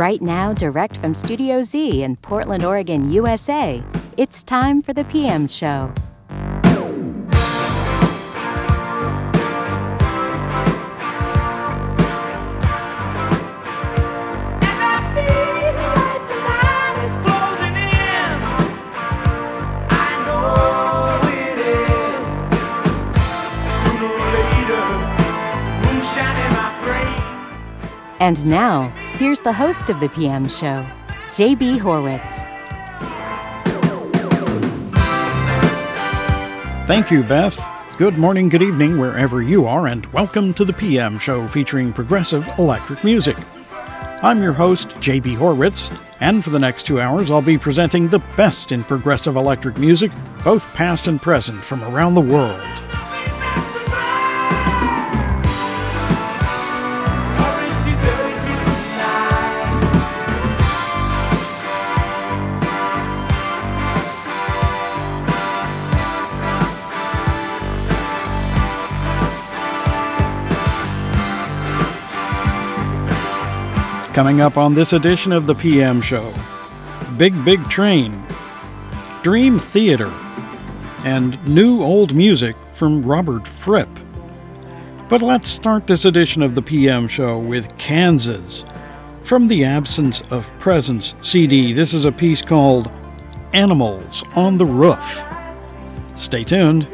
Right now, direct from Studio Z in Portland, Oregon, USA, it's time for the PM Show. And now, here's the host of the PM show, JB Horwitz. Thank you, Beth. Good morning, good evening, wherever you are, and welcome to the PM show featuring progressive electric music. I'm your host, JB Horwitz, and for the next two hours, I'll be presenting the best in progressive electric music, both past and present, from around the world. Coming up on this edition of the PM Show Big Big Train, Dream Theater, and new old music from Robert Fripp. But let's start this edition of the PM Show with Kansas. From the Absence of Presence CD, this is a piece called Animals on the Roof. Stay tuned.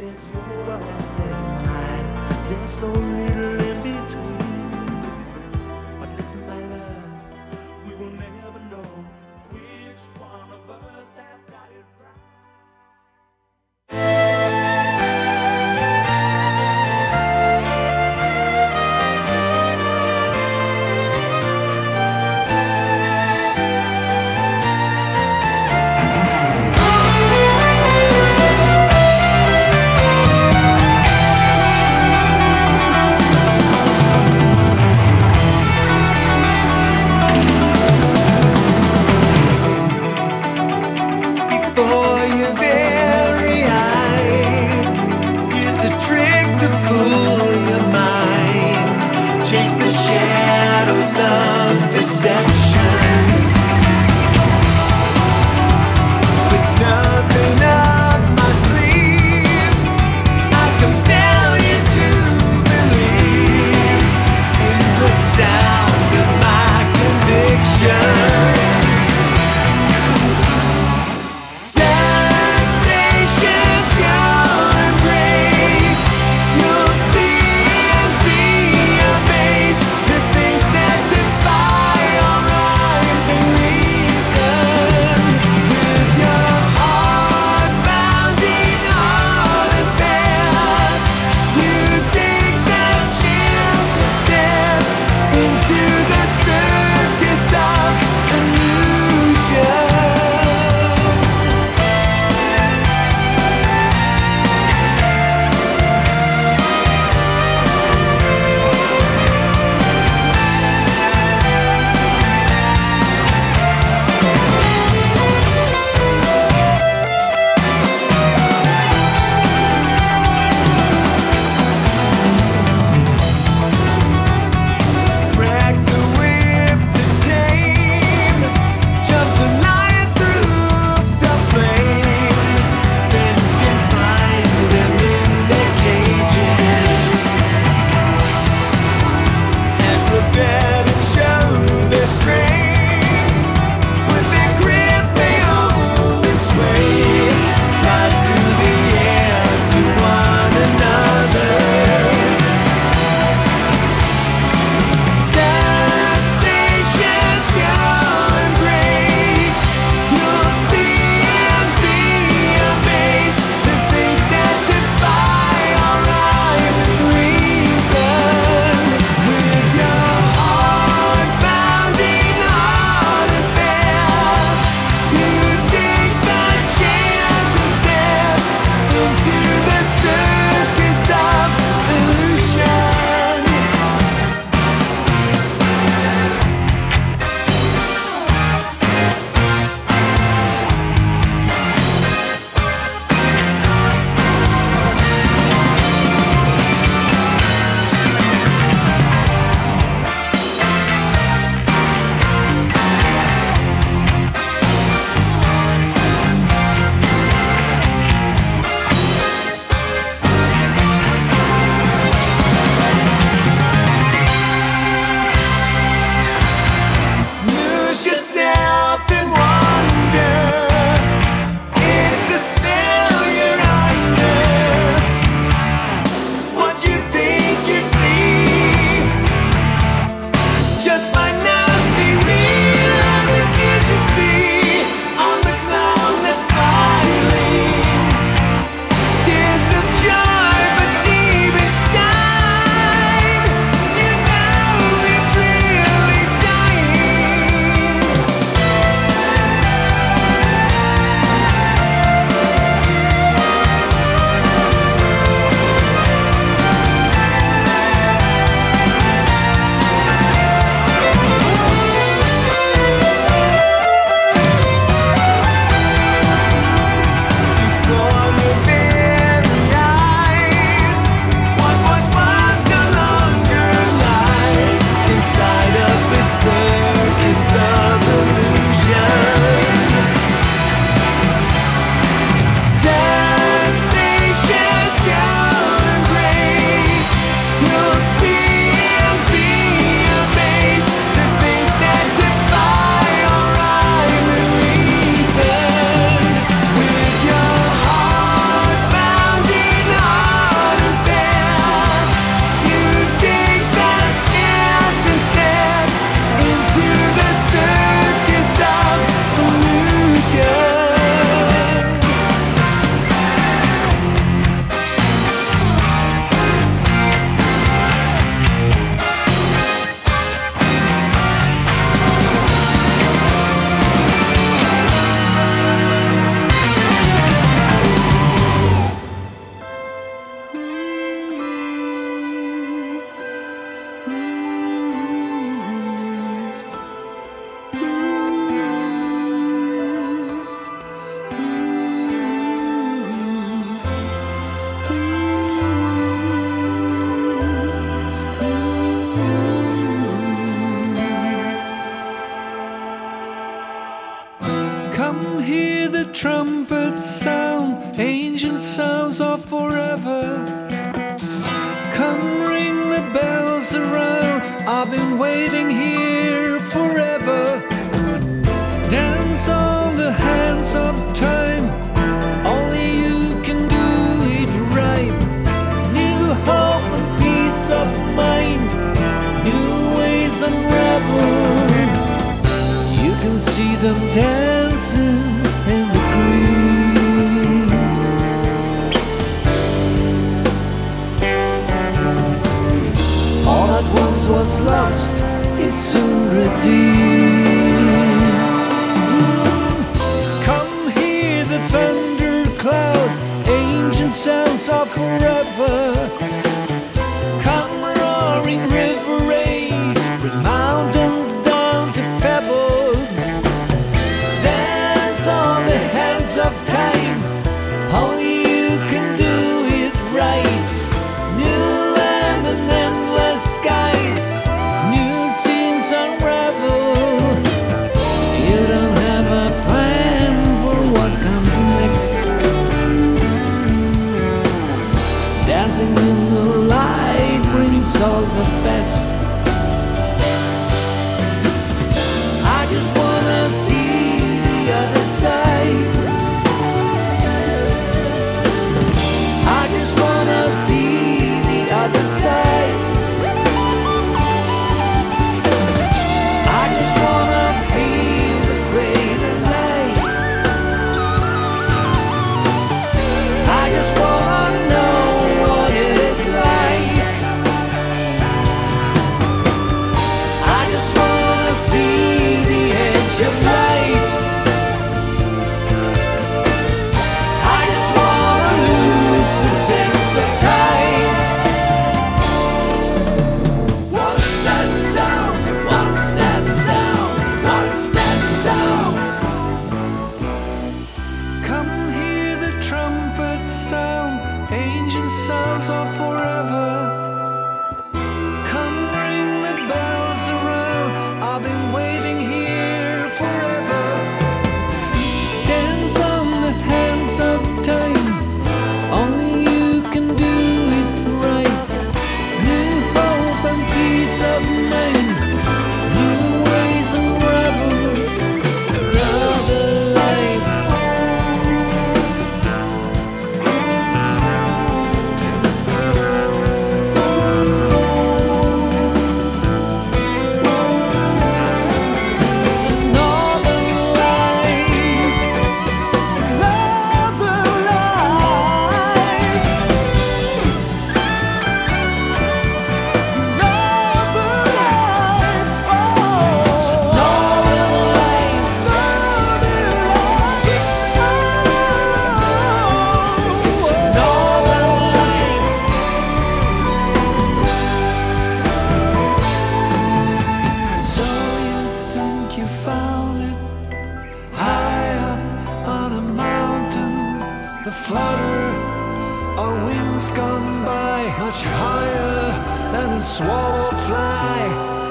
Our wings gone by much higher than a swallow fly.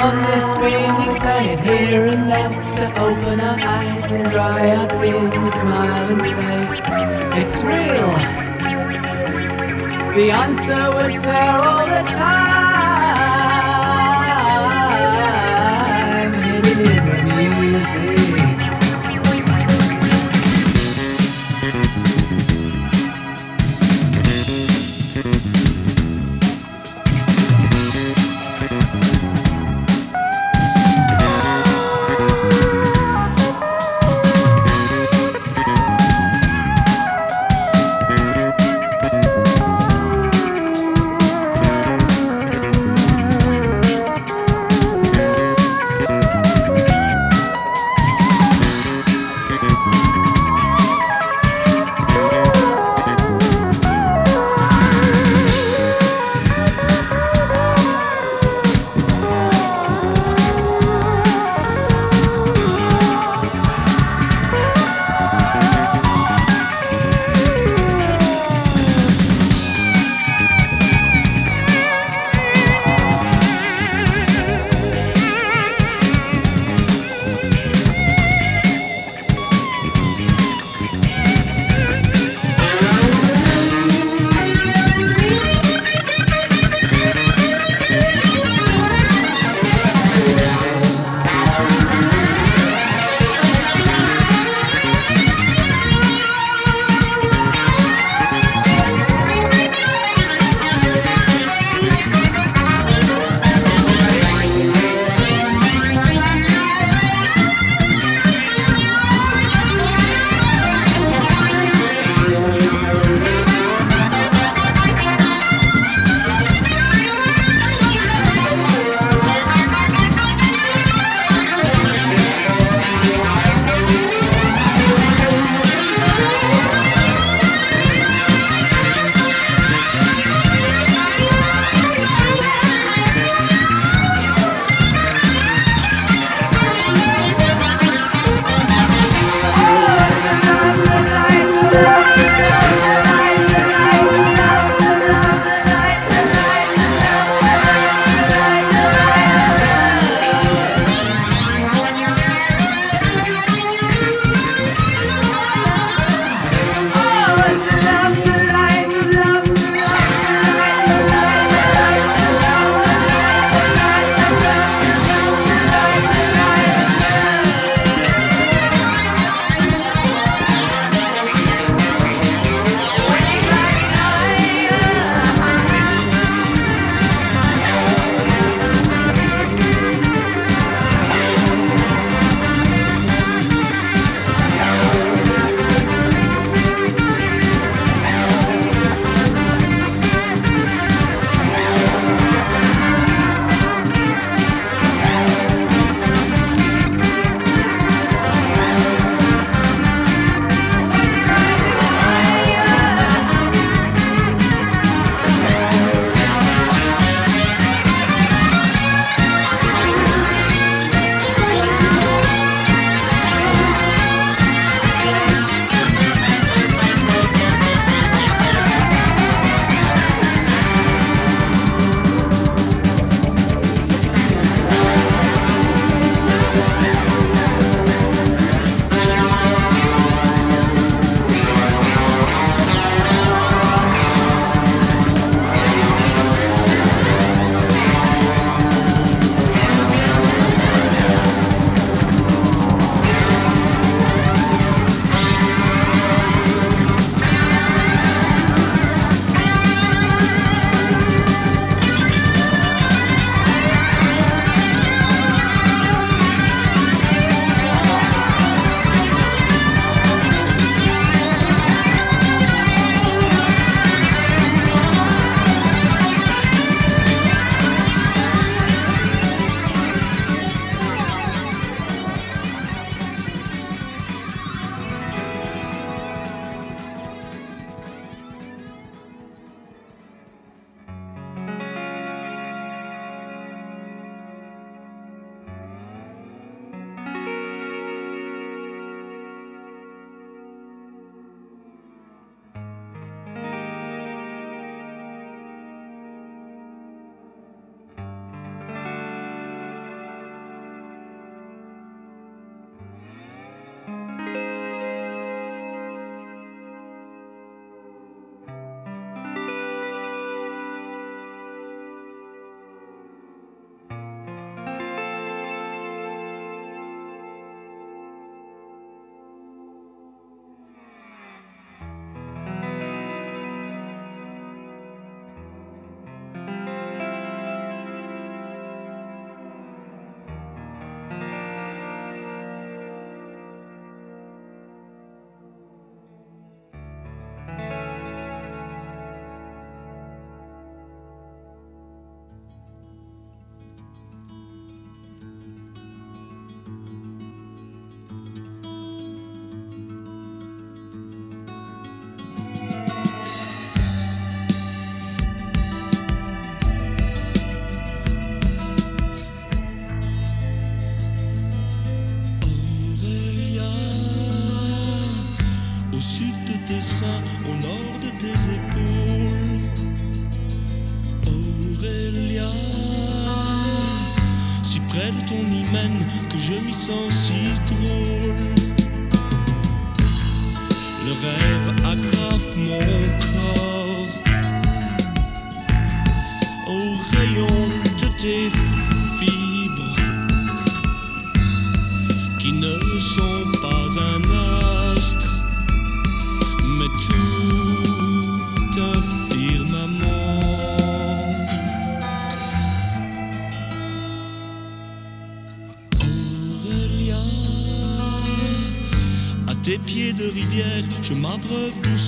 on this spinning planet here and now to open our eyes and dry our tears and smile and say, It's real. The answer was there all the time. Hidden in music.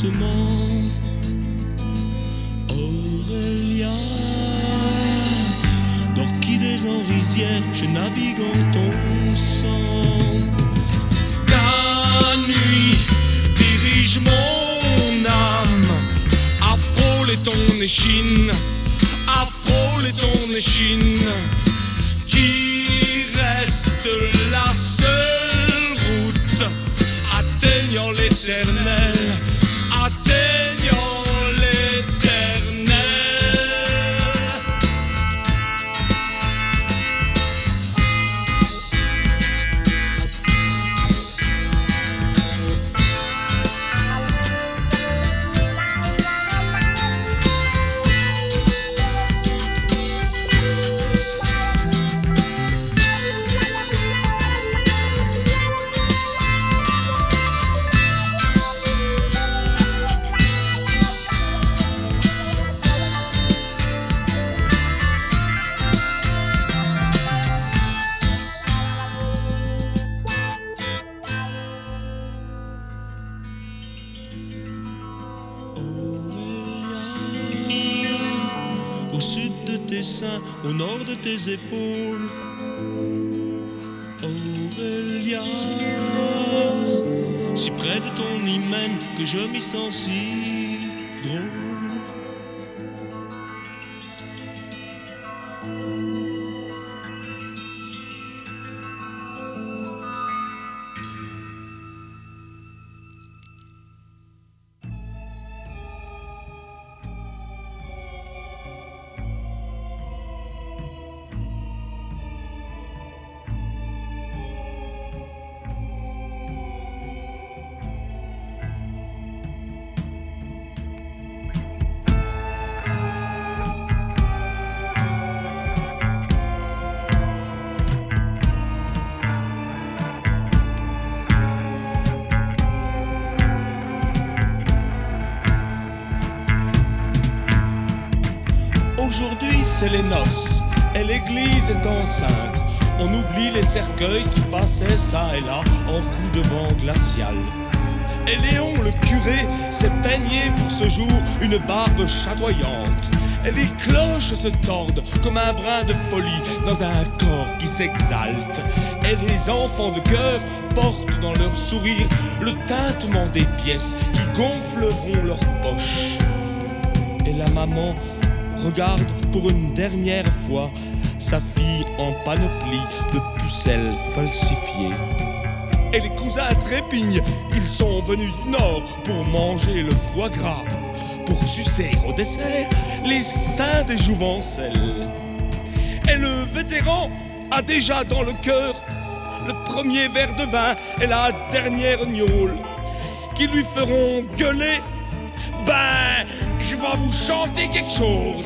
Doucement. Qui passaient ça et là en coups de vent glacial. Et Léon, le curé, s'est peigné pour ce jour une barbe chatoyante. Et les cloches se tordent comme un brin de folie dans un corps qui s'exalte. Et les enfants de cœur portent dans leur sourire le tintement des pièces qui gonfleront leurs poches. Et la maman regarde pour une dernière fois sa fille en panoplie de pucelles falsifiées. Et les cousins trépignent, ils sont venus du nord pour manger le foie gras, pour sucer au dessert les seins des jouvencelles. Et le vétéran a déjà dans le cœur le premier verre de vin et la dernière gnôle qui lui feront gueuler. Ben, je vais vous chanter quelque chose.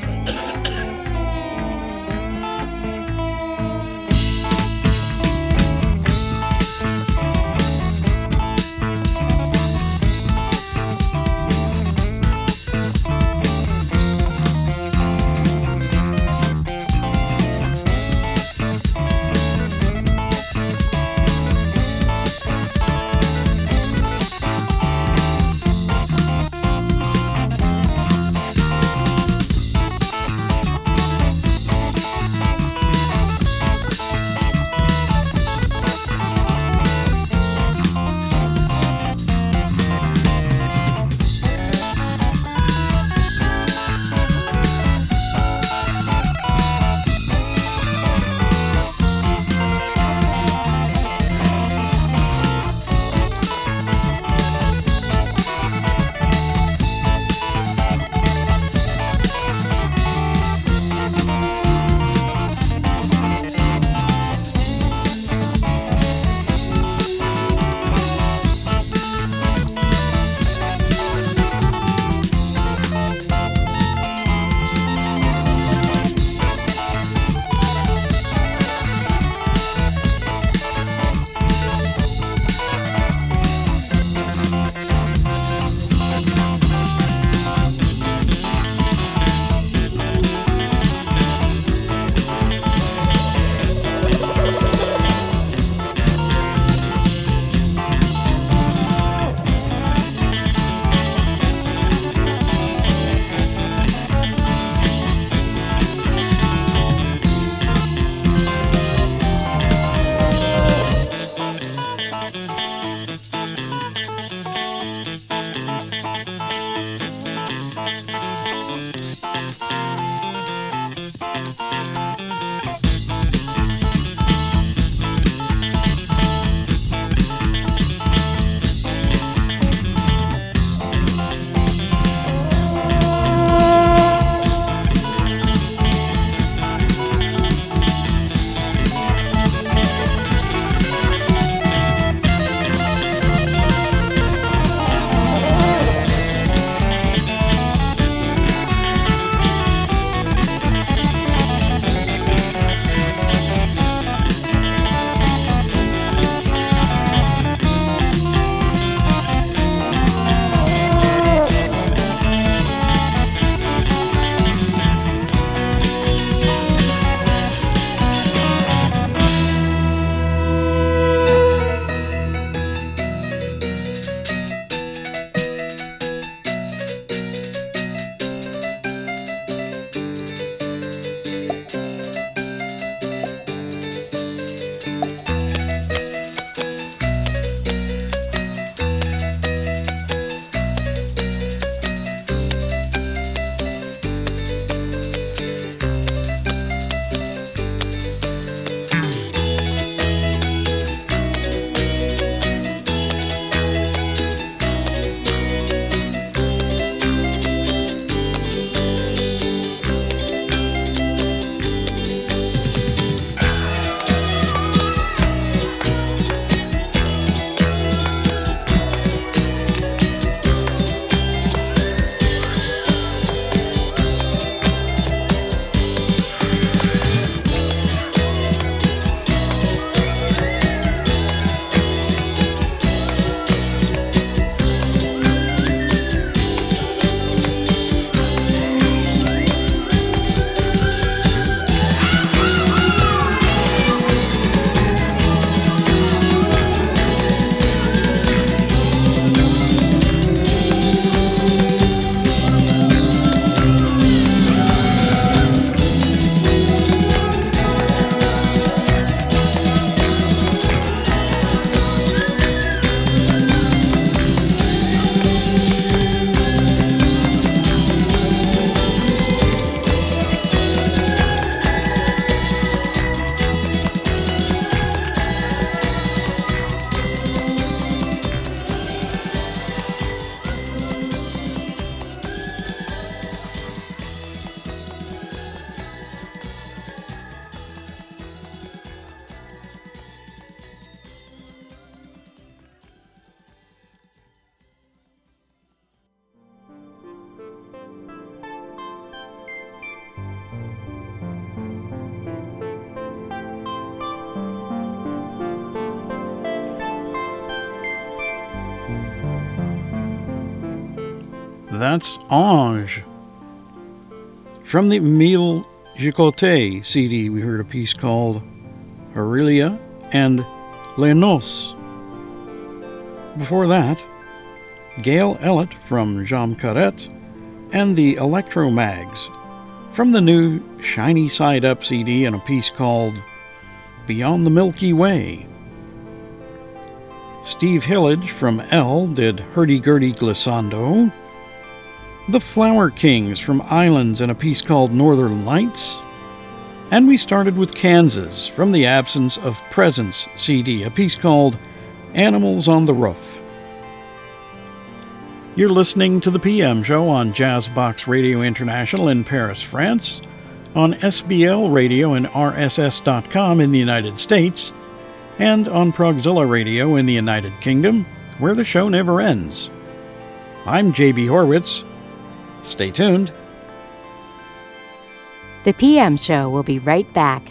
Ange. From the Émile Jacotey CD, we heard a piece called Aurelia and Les Noces. Before that, Gayle Ellett from Djam Karet and the Electromags from the new Shiny Side Up CD and a piece called Beyond the Milky Way. Steve Hillage from L did Hurdy Gurdy Glissando. The Flower Kings from Islands and a piece called Northern Lights. And we started with Kansas from the Absence of Presence CD, a piece called Animals on the Roof. You're listening to the PM show on Jazzbox Radio International in Paris, France, on SBL Radio and RSS.com in the United States, and on Progzilla Radio in the United Kingdom, where the show never ends. I'm JB Horwitz. Stay tuned. The PM show will be right back.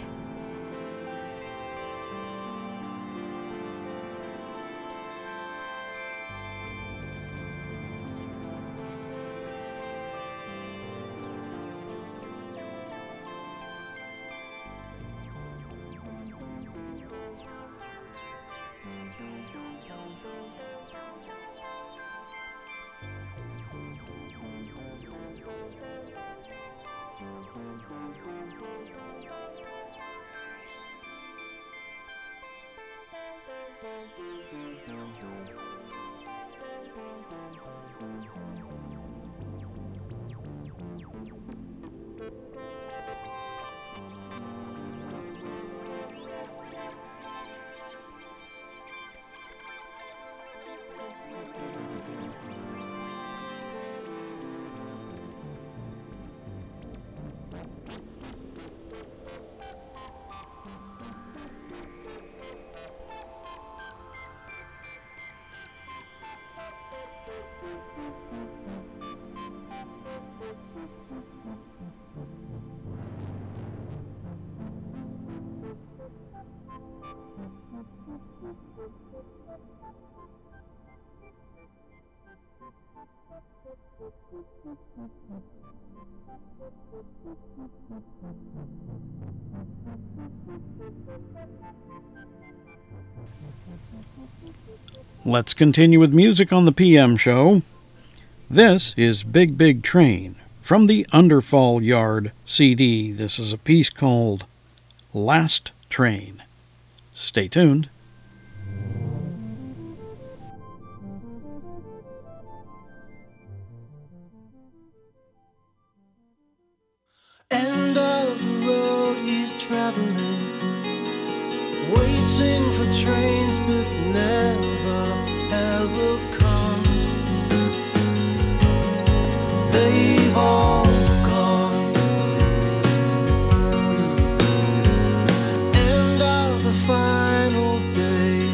Let's continue with music on the PM show. This is Big Big Train from the Underfall Yard CD. This is a piece called Last Train. Stay tuned. Waiting for trains that never ever come. They've all gone. End of the final day,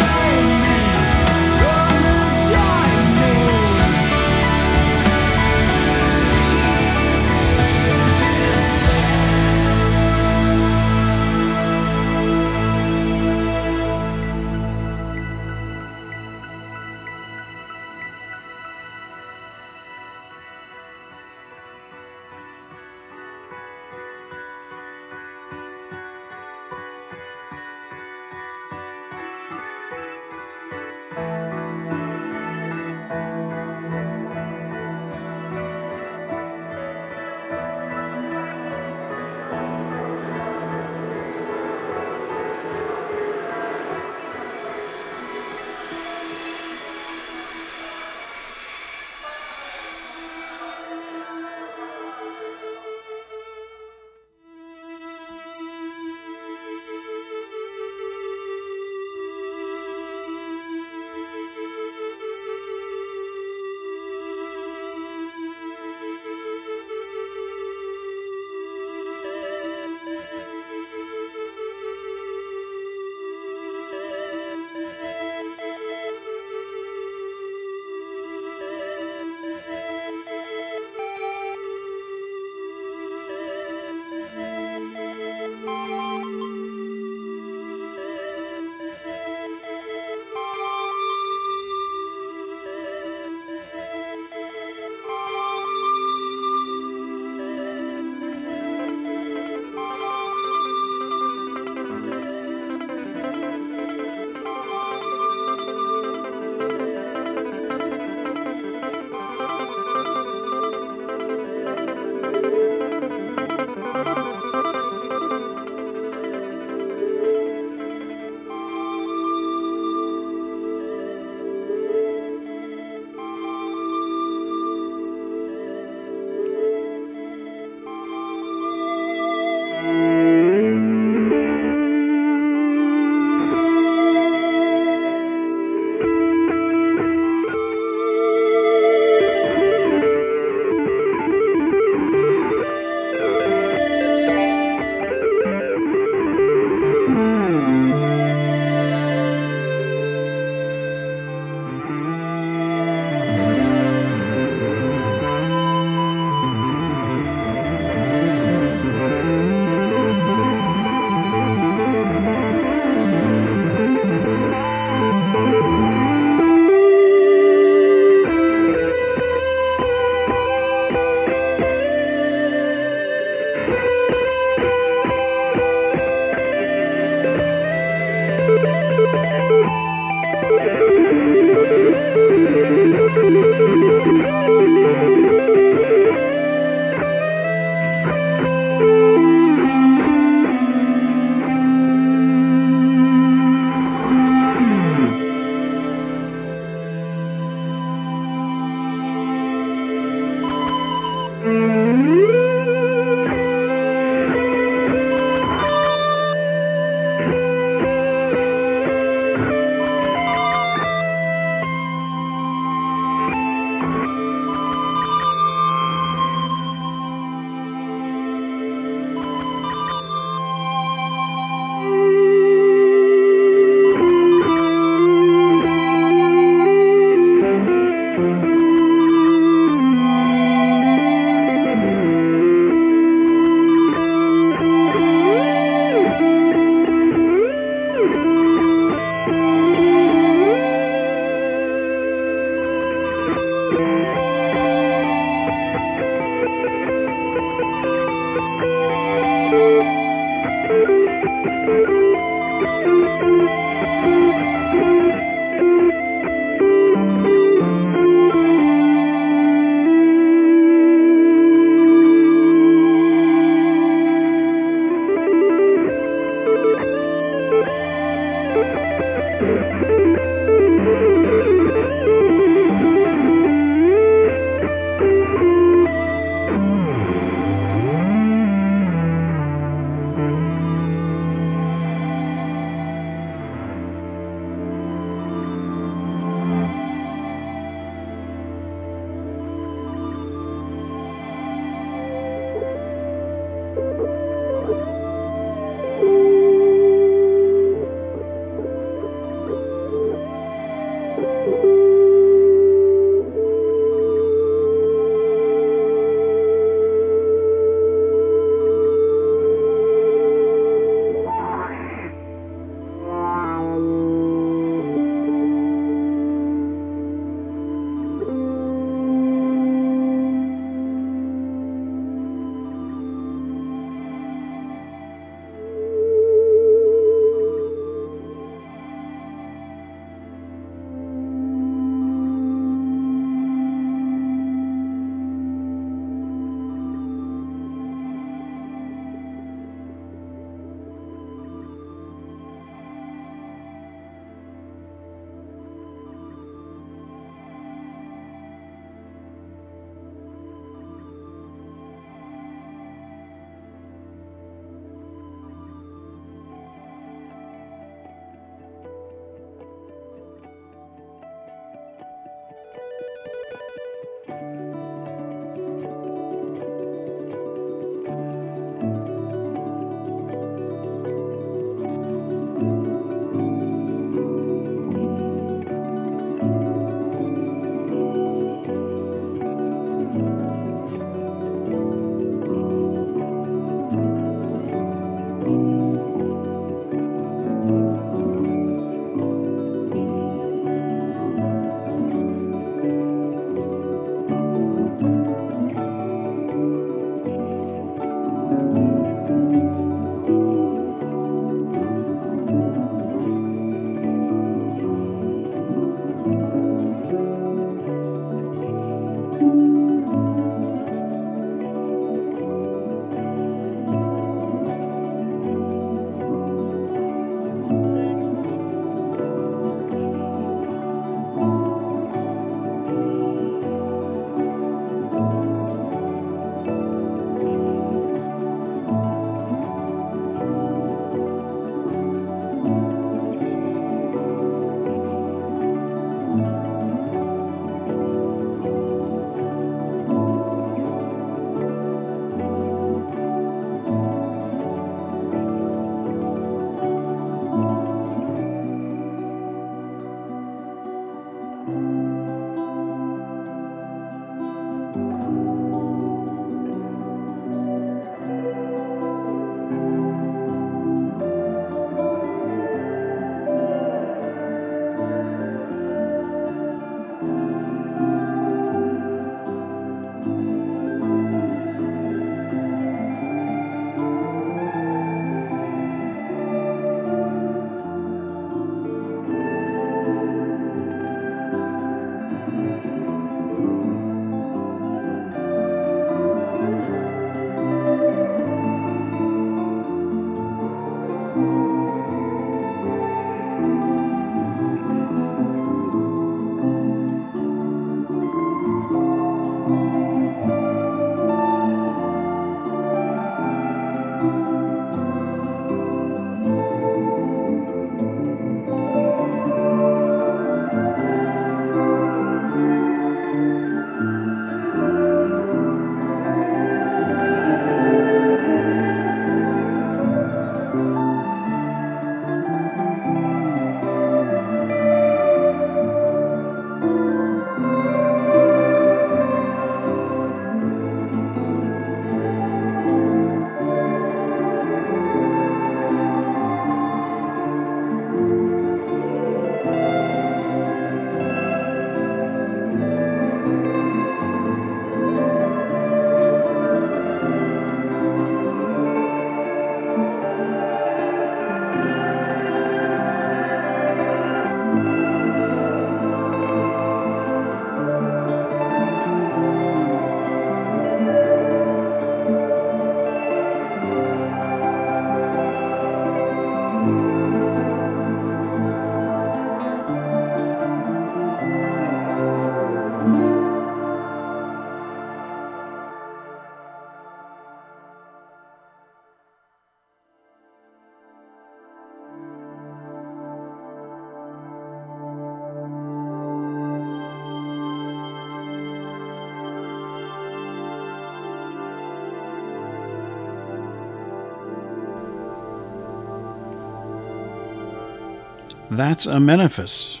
That's Amenophis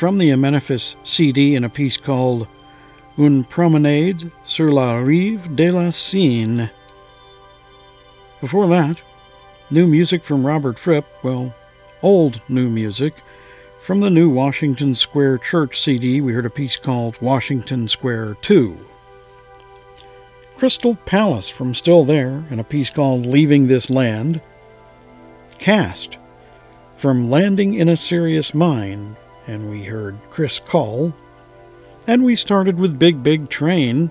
from the Amenophis CD in a piece called Une promenade sur la rive de la Seine. Before that, new music from Robert Fripp, well, old new music. From the new Washington Square Church CD, we heard a piece called Washington Square 2. Crystal Palace from Still There, and a piece called Leaving This Land. Cast from Landing in a Serious Mind, and we heard Chris Call. And we started with Big Big Train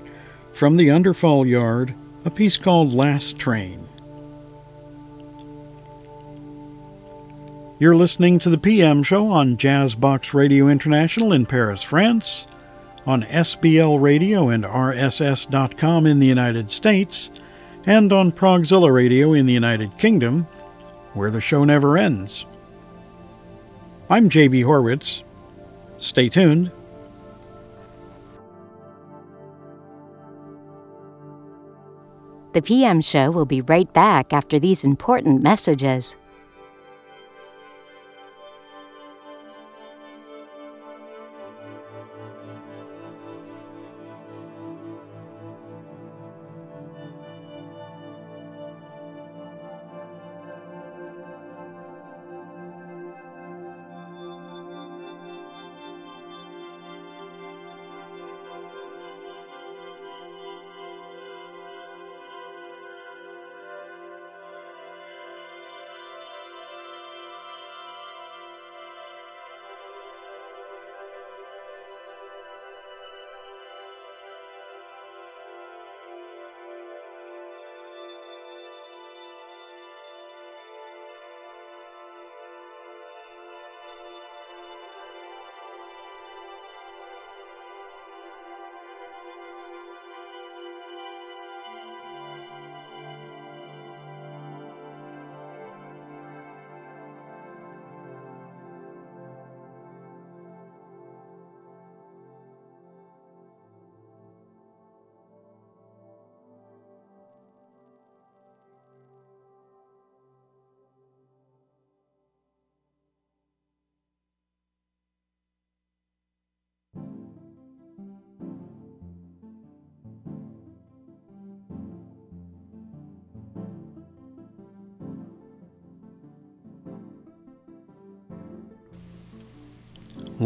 from the Underfall Yard, a piece called Last Train. You're listening to the PM show on Jazzbox Radio International in Paris, France, on SBL Radio and RSS.com in the United States, and on Progzilla Radio in the United Kingdom, where the show never ends. I'm JB Horwitz. Stay tuned. The PM show will be right back after these important messages.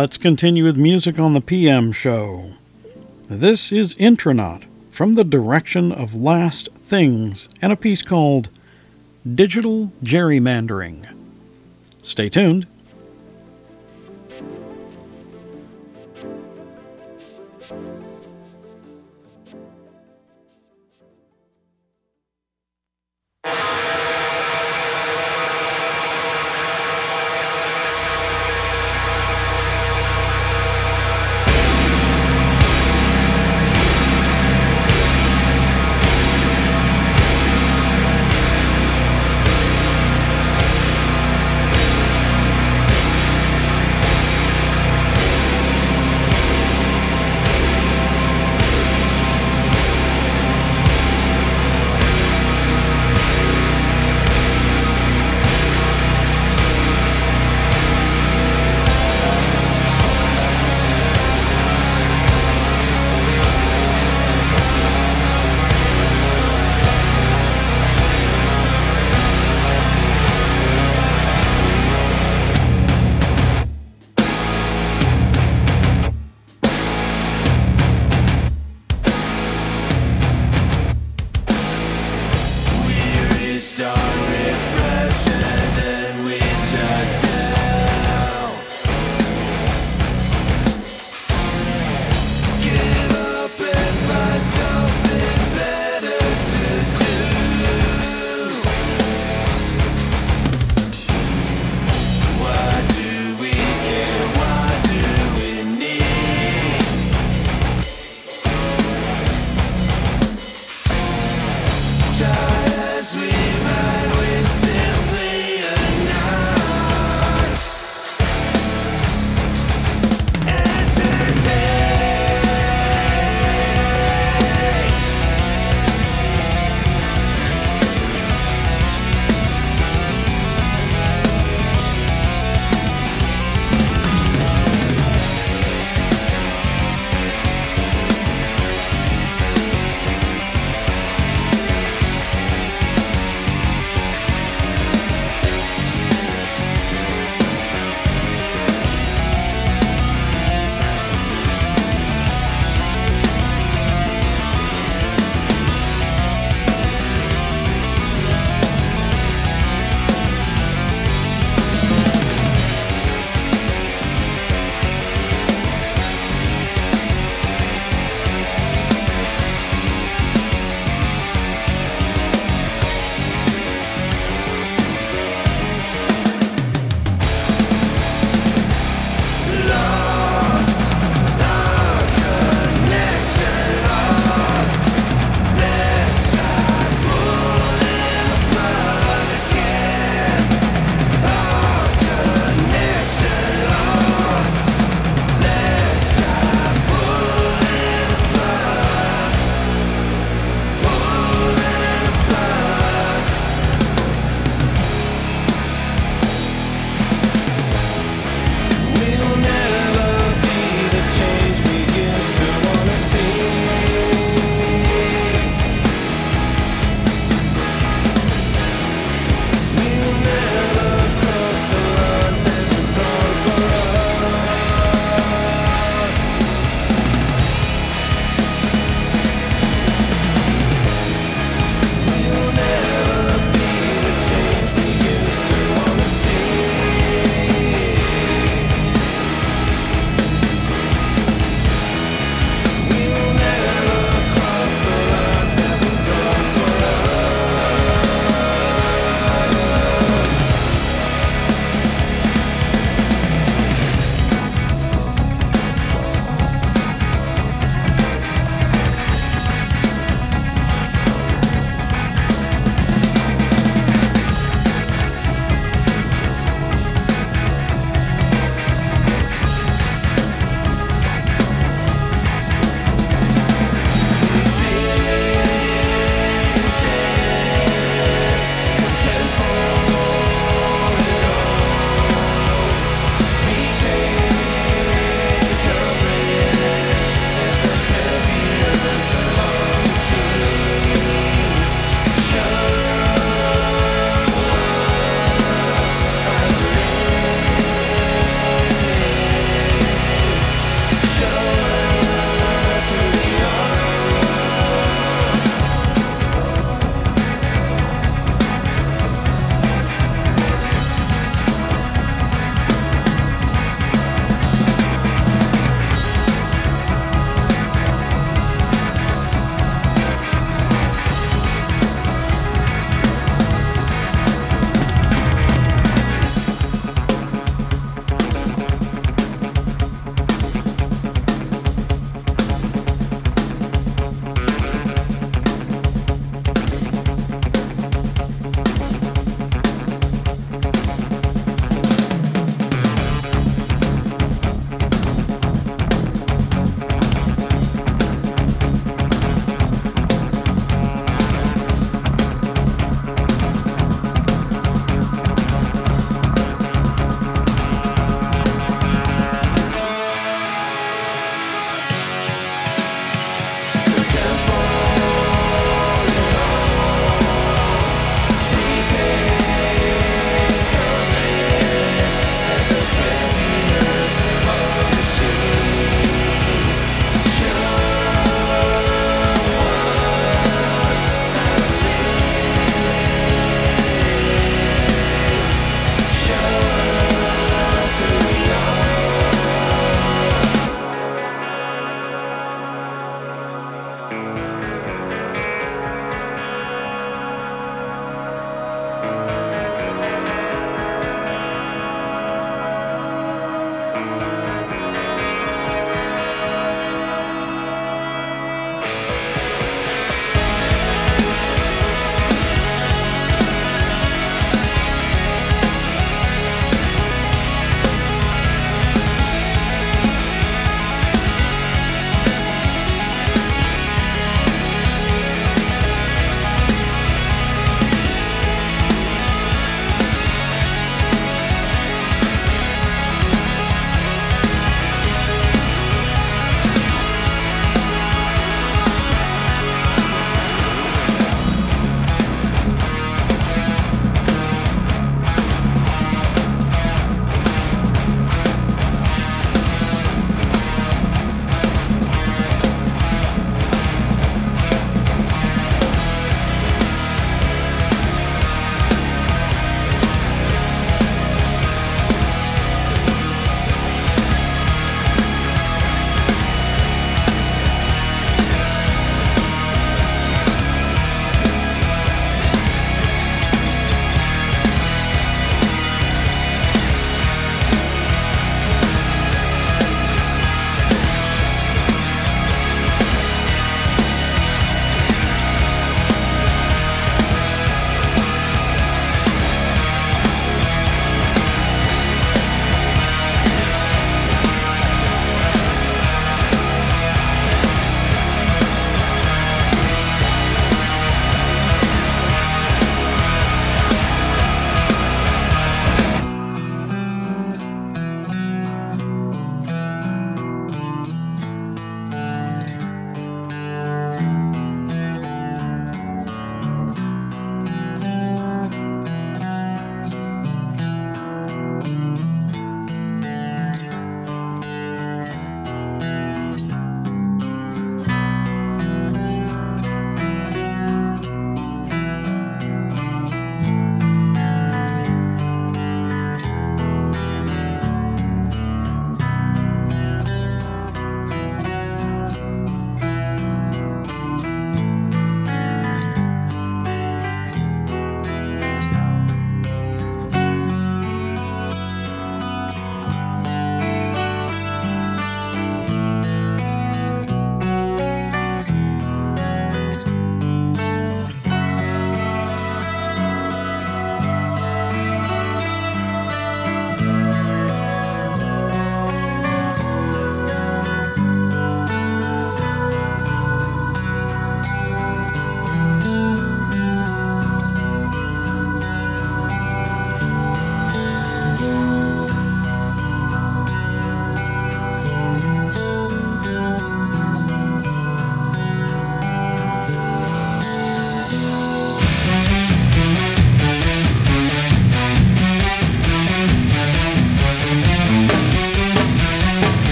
Let's continue with music on the PM show. This is Intronaut from the direction of Last Things and a piece called Digital Gerrymandering. Stay tuned.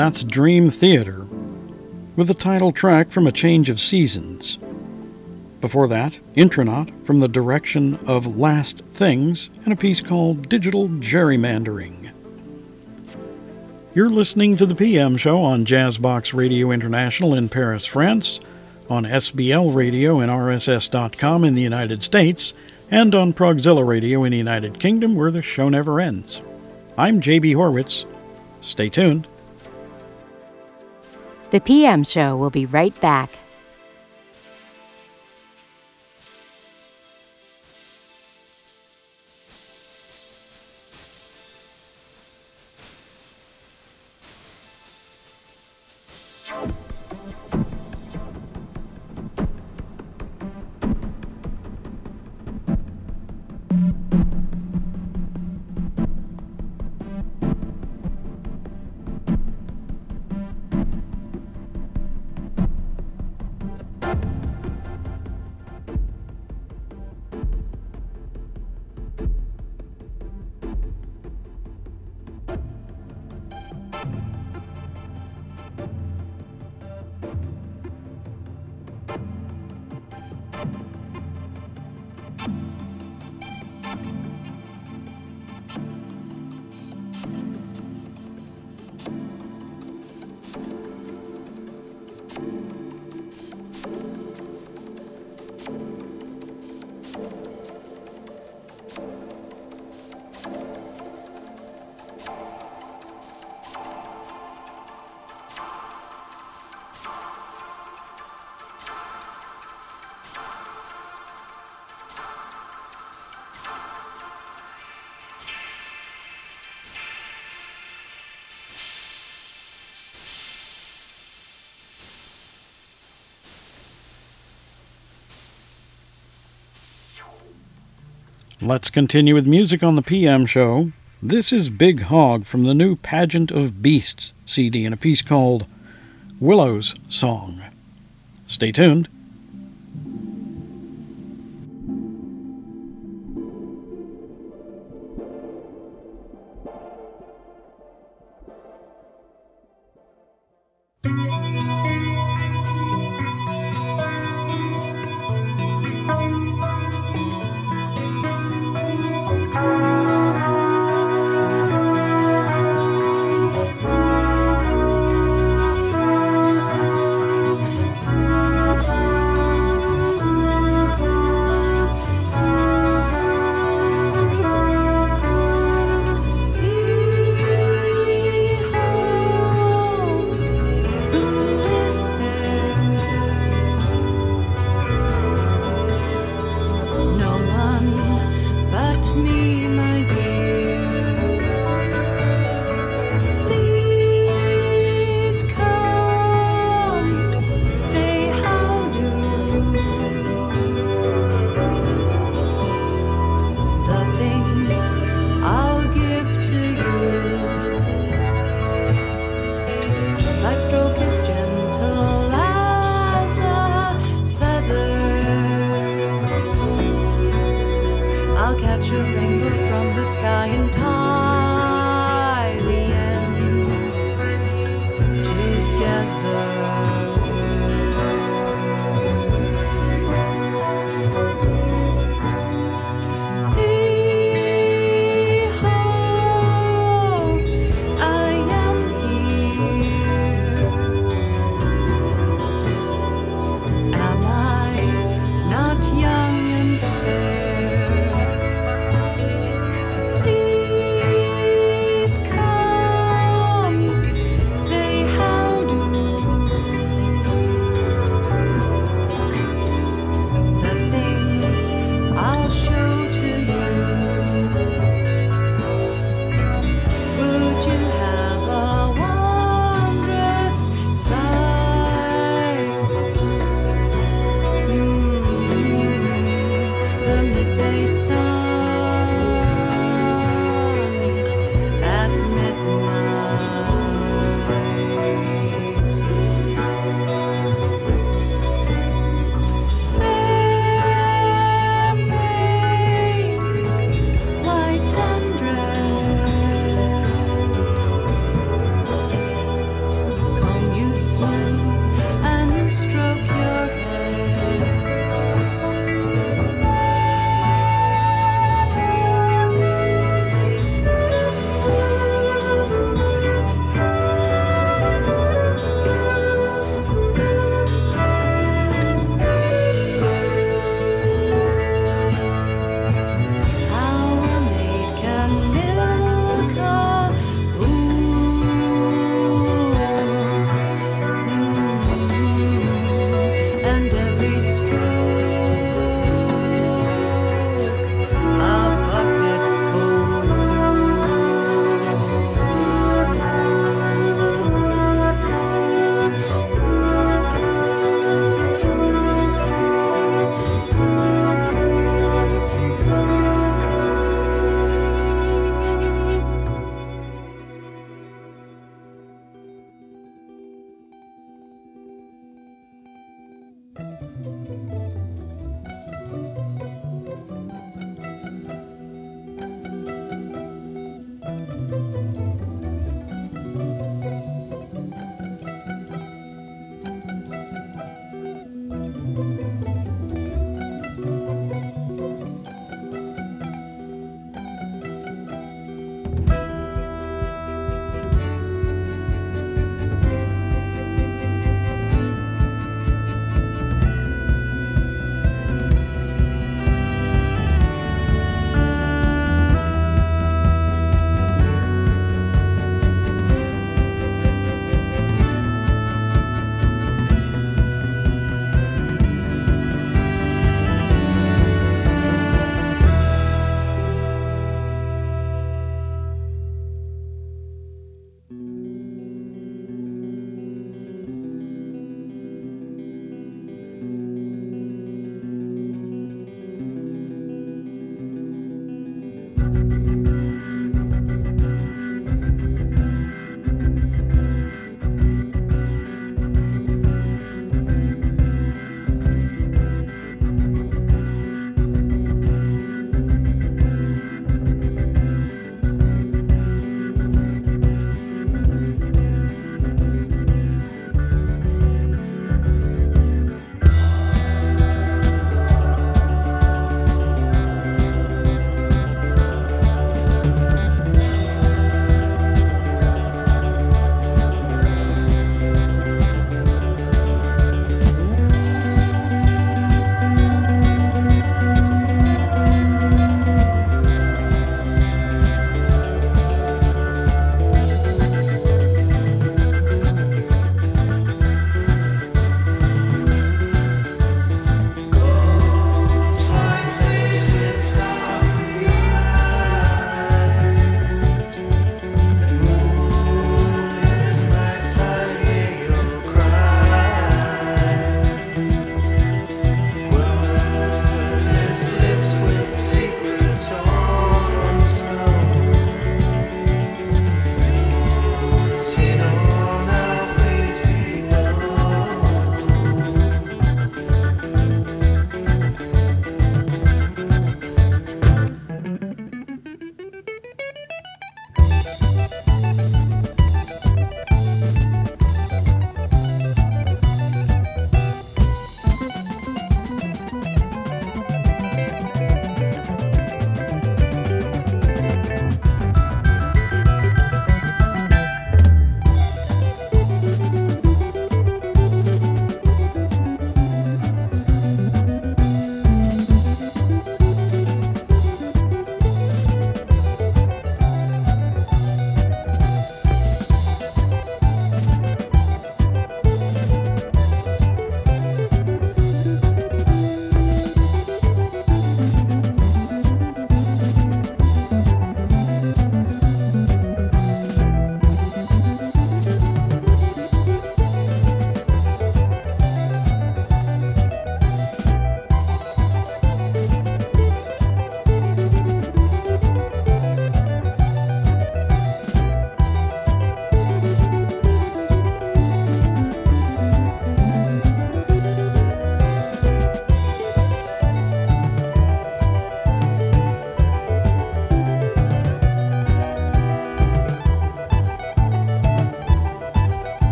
That's Dream Theater, with the title track from A Change of Seasons. Before that, Intronaut from the direction of Last Things and a piece called Digital Gerrymandering. You're listening to the PM show on Jazzbox Radio International in Paris, France, on SBL Radio and RSS.com in the United States, and on Progzilla Radio in the United Kingdom, where the show never ends. I'm JB Horwitz. Stay tuned. The PM Show will be right back. Let's continue with music on the PM show. This is Big Hogg from the new Pageant of Beasts CD in a piece called Willow's Song. Stay tuned.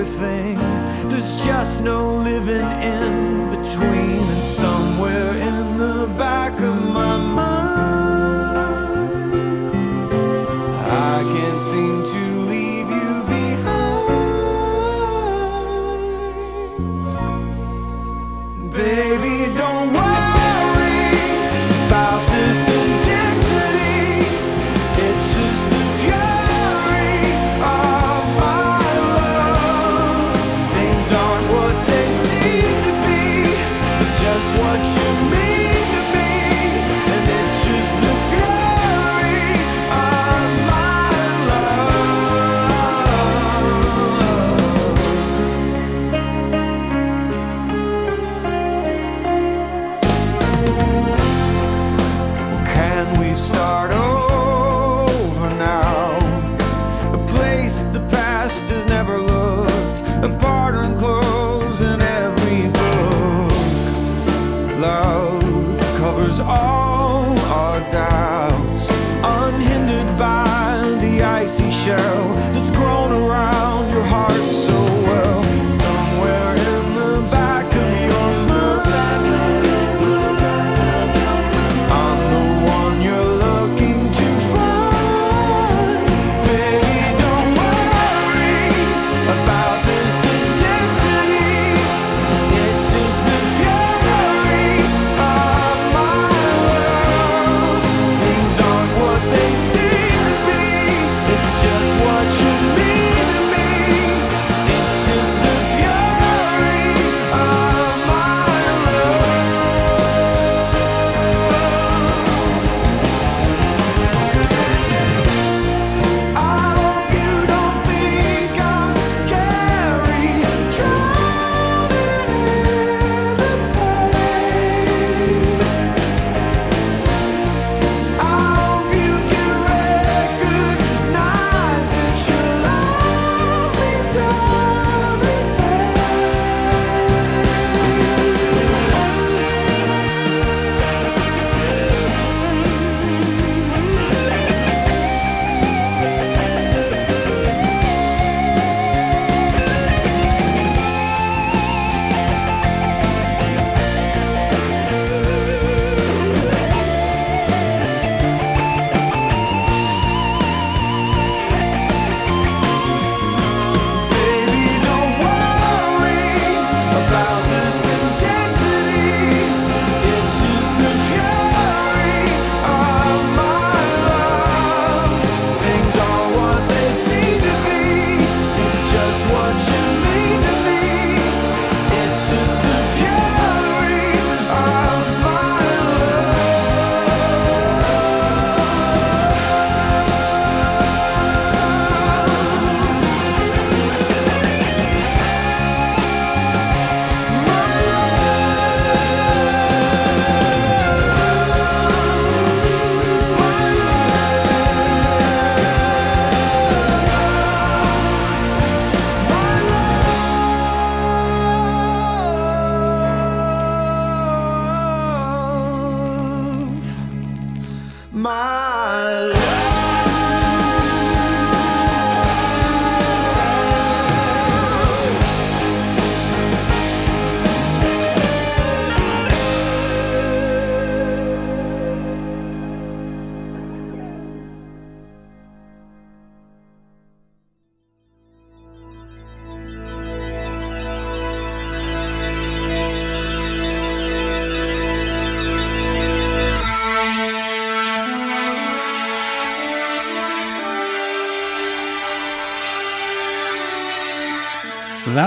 Everything. There's just no living in between,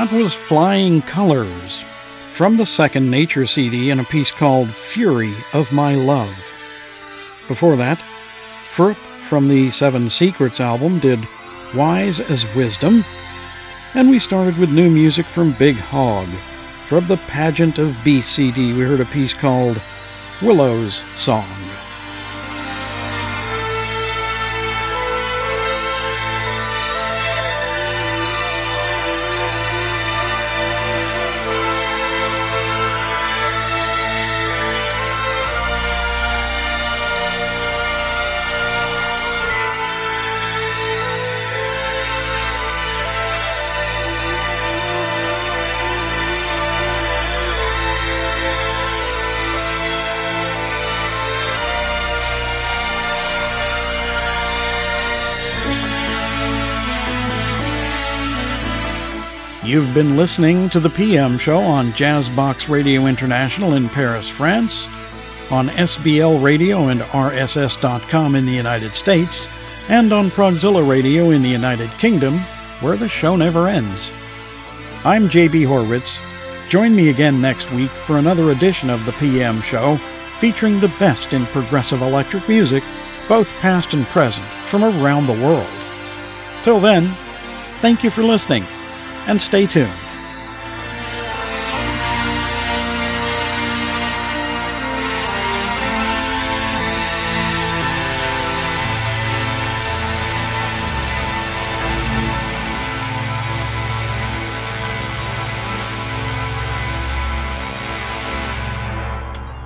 That was Flying Colors from the second Nature CD in a piece called Fury of My Love. Before that, Fruupp from the Seven Secrets album did Wise as Wisdom, and we started with new music from Big Hogg. From the Pageant of Beasts CD, we heard a piece called Willow's Song. You've been listening to the PM show on Jazzbox Radio International in Paris, France, on SBL Radio and RSS.com in the United States, and on Progzilla Radio in the United Kingdom, where the show never ends. I'm JB Horwitz. Join me again next week for another edition of the PM show featuring the best in progressive electric music, both past and present, from around the world. Till then, thank you for listening and stay tuned.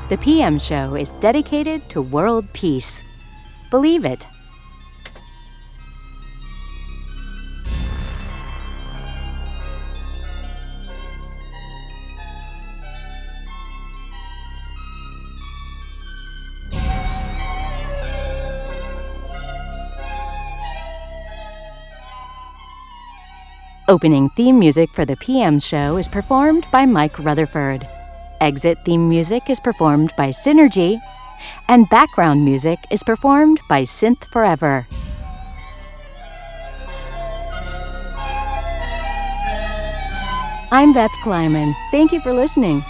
The PM show is dedicated to world peace. Believe it. Opening theme music for the PM show is performed by Mike Rutherford. Exit theme music is performed by Synergy, and background music is performed by Synth Forever. I'm Beth Kleiman. Thank you for listening.